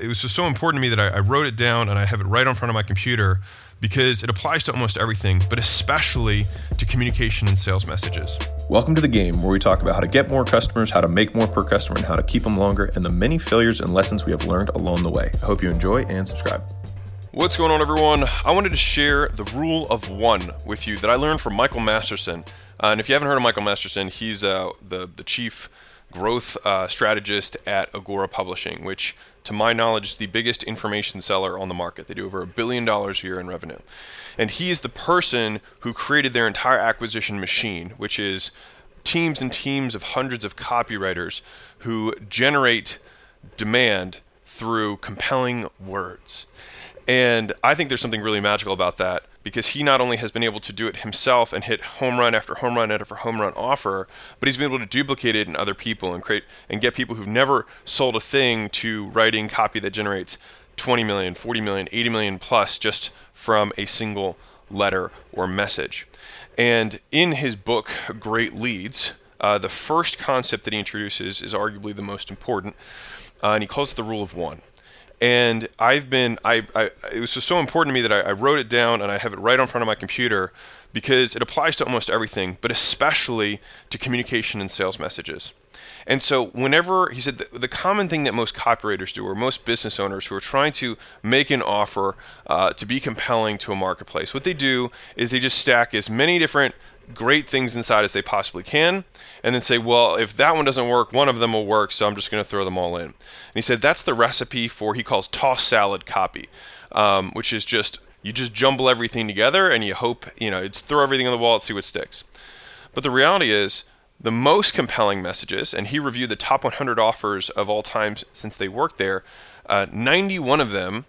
it was just so important to me that I, I wrote it down and I have it right on front of my computer because it applies to almost everything, but especially to communication and sales messages. Welcome to the game where we talk about how to get more customers, how to make more per customer, and how to keep them longer, and the many failures and lessons we have learned along the way. I hope you enjoy and subscribe. What's going on, everyone? I wanted to share the rule of one with you that I learned from Michael Masterson. Uh, and if you haven't heard of Michael Masterson, he's uh, the, the chief growth uh, strategist at Agora Publishing, which, to my knowledge, is the biggest information seller on the market. They do over a billion dollars a year in revenue. And he is the person who created their entire acquisition machine, which is teams and teams of hundreds of copywriters who generate demand through compelling words. And I think there's something really magical about that because he not only has been able to do it himself and hit home run after home run after home run offer, but he's been able to duplicate it in other people and create and get people who've never sold a thing to writing copy that generates 20 million, 40 million, 80 million plus just from a single letter or message. And in his book, Great Leads, uh, the first concept that he introduces is arguably the most important, uh, and he calls it the rule of one and I've been I, I it was so important to me that I, I, wrote it down and I have it right on front of my computer because it applies to almost everything, but especially to communication and sales messages. And so, whenever he said the, the common thing that most copywriters do, or most business owners who are trying to make an offer uh, to be compelling to a marketplace, what they do is they just stack as many different great things inside as they possibly can, and then say, well, if that one doesn't work, one of them will work, so I'm just going to throw them all in. And he said that's the recipe for he calls toss salad copy, um, which is just you just jumble everything together and you hope you know it's throw everything on the wall and see what sticks. But the reality is the most compelling messages, and he reviewed the top 100 offers of all time since they worked there. Uh, 91 of them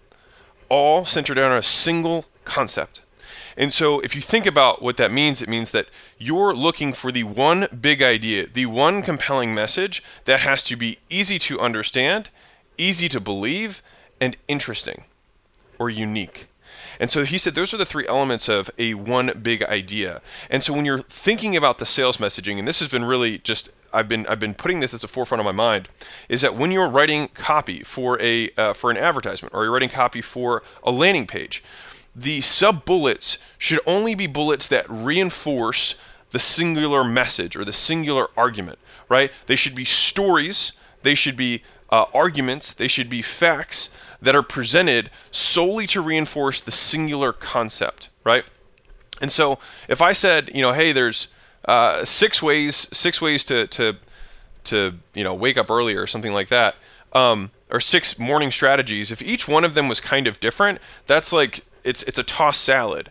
all centered on a single concept and so, if you think about what that means, it means that you're looking for the one big idea, the one compelling message that has to be easy to understand, easy to believe, and interesting or unique. And so he said those are the three elements of a one big idea. And so when you're thinking about the sales messaging, and this has been really just I've been I've been putting this as a forefront of my mind is that when you're writing copy for a uh, for an advertisement or you're writing copy for a landing page, the sub bullets should only be bullets that reinforce the singular message or the singular argument, right? They should be stories, they should be uh, arguments, they should be facts that are presented solely to reinforce the singular concept, right? And so if I said, you know, hey, there's uh, six ways, six ways to, to, to, you know, wake up earlier or something like that, um, or six morning strategies, if each one of them was kind of different, that's like it's it's a toss salad.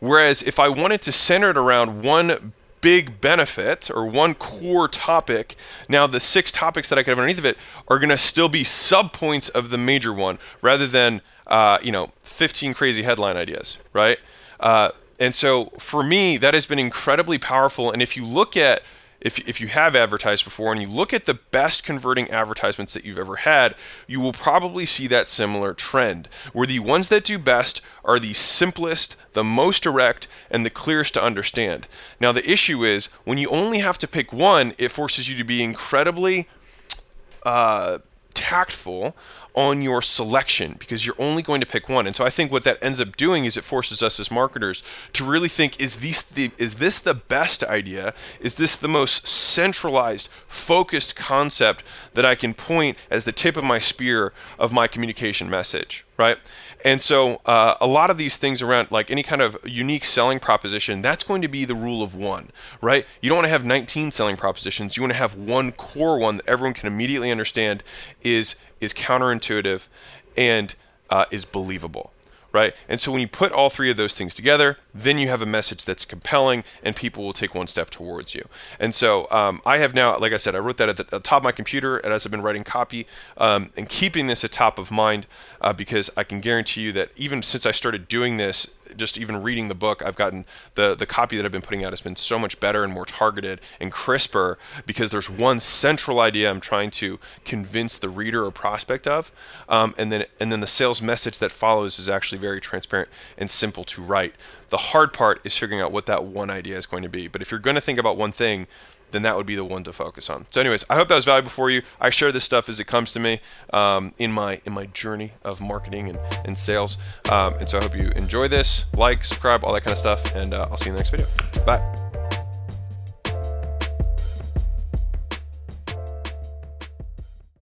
Whereas if I wanted to center it around one big benefit or one core topic. Now, the six topics that I could have underneath of it are going to still be subpoints of the major one rather than, uh, you know, 15 crazy headline ideas, right? Uh, and so for me, that has been incredibly powerful. And if you look at if, if you have advertised before and you look at the best converting advertisements that you've ever had, you will probably see that similar trend, where the ones that do best are the simplest, the most direct, and the clearest to understand. Now, the issue is when you only have to pick one, it forces you to be incredibly uh, tactful on your selection because you're only going to pick one. And so I think what that ends up doing is it forces us as marketers to really think is this the is this the best idea? Is this the most centralized, focused concept that I can point as the tip of my spear of my communication message, right? And so uh, a lot of these things around like any kind of unique selling proposition, that's going to be the rule of one, right? You don't want to have 19 selling propositions. You want to have one core one that everyone can immediately understand is is counterintuitive and uh, is believable right? And so when you put all three of those things together, then you have a message that's compelling and people will take one step towards you. And so um, I have now, like I said, I wrote that at the, at the top of my computer and as I've been writing copy um, and keeping this at top of mind uh, because I can guarantee you that even since I started doing this, just even reading the book, I've gotten the the copy that I've been putting out has been so much better and more targeted and crisper because there's one central idea I'm trying to convince the reader or prospect of, um, and then and then the sales message that follows is actually very transparent and simple to write. The hard part is figuring out what that one idea is going to be. But if you're going to think about one thing, then that would be the one to focus on. So, anyways, I hope that was valuable for you. I share this stuff as it comes to me um, in my in my journey of marketing and, and sales. Um, and so, I hope you enjoy this. Like, subscribe, all that kind of stuff. And uh, I'll see you in the next video. Bye.